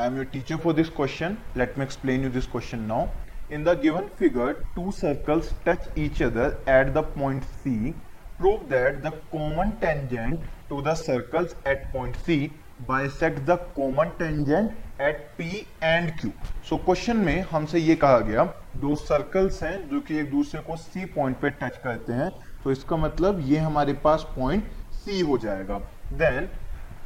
I am your teacher for this question let me explain you this question now in the given figure two circles touch each other at the point C prove that the common tangent to the circles at point C bisect the common tangent at P and Q so question में हमसे ये कहा गया, दो circles हैं जो कि एक दूसरे को सी पॉइंट पे टच करते हैं। तो इसका मतलब ये हमारे पास पॉइंट सी हो जाएगा। Then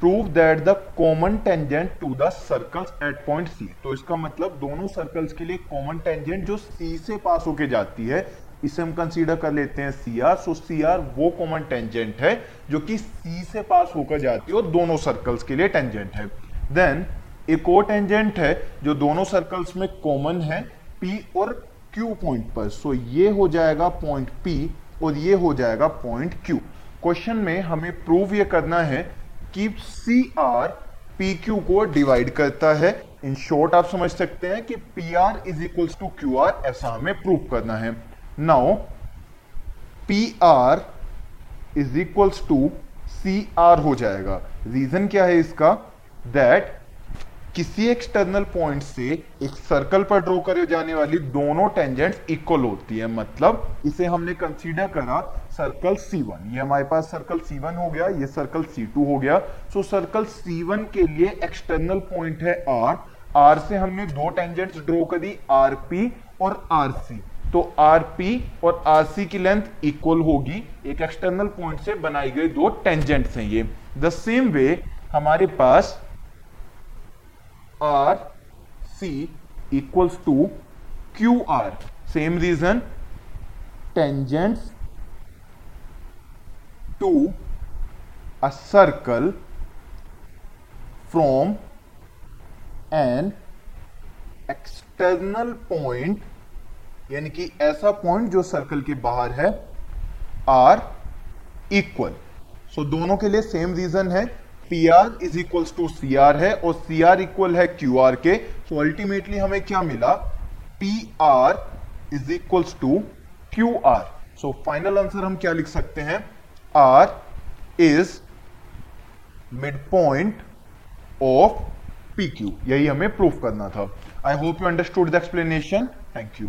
prove that the common tangent to the circles at point C तो इसका मतलब दोनों सर्कल्स के लिए कॉमन टेंजेंट जो सी से पास होके जाती है इसे हम कंसीडर कर लेते हैं C R so C R वो कॉमन टेंजेंट है जो कि सी से पास होकर जाती है और दोनों सर्कल्स के लिए टेंजेंट है। देन एक और टेंजेंट है जो दोनों सर्कल्स में कॉमन है पी और क्यू पॉइंट पर। सो so, ये हो जाएगा पॉइंट पी और ये हो जाएगा पॉइंट क्यू क्वेश्चन में हमें प्रूव ये करना है कि सी आर पी क्यू को डिवाइड करता है। इन शॉर्ट आप समझ सकते हैं कि P R is equal to Q R ऐसा हमें प्रूव करना है। Now P R is equals to C R हो जाएगा। रीजन क्या है इसका? दैट किसी एक्सटर्नल पॉइंट से एक सर्कल पर ड्रॉ करे जाने वाली दोनों टेंजेंट्स इक्वल होती है। मतलब इसे हमने कंसीडर करा सर्कल C1 ये हमारे पास सर्कल C1 हो गया, ये सर्कल C2 हो गया। सो सर्कल C1 के लिए एक्सटर्नल पॉइंट है R R से हमने दो टेंजेंट्स ड्रॉ करी RP और RC तो RP और RC की लेंथ इक्वल होगी। एक एक्सटर्नल पॉइंट से बनाई गई दो टेंजेंट्स हैं ये। द सेम वे हमारे पास R C equals to Q R same reason tangent to a circle from an external point यानी कि ऐसा पॉइंट जो सर्कल के बाहर है आर इक्वल सो दोनों के लिए सेम रीजन है P R is equal to C R है और सी आर इक्वल है क्यू आर के। सो अल्टीमेटली हमें क्या मिला? P R is equal to Q R so final answer हम क्या लिख सकते हैं? R is mid point of P Q यही हमें प्रूफ करना था। I hope you understood the explanation thank you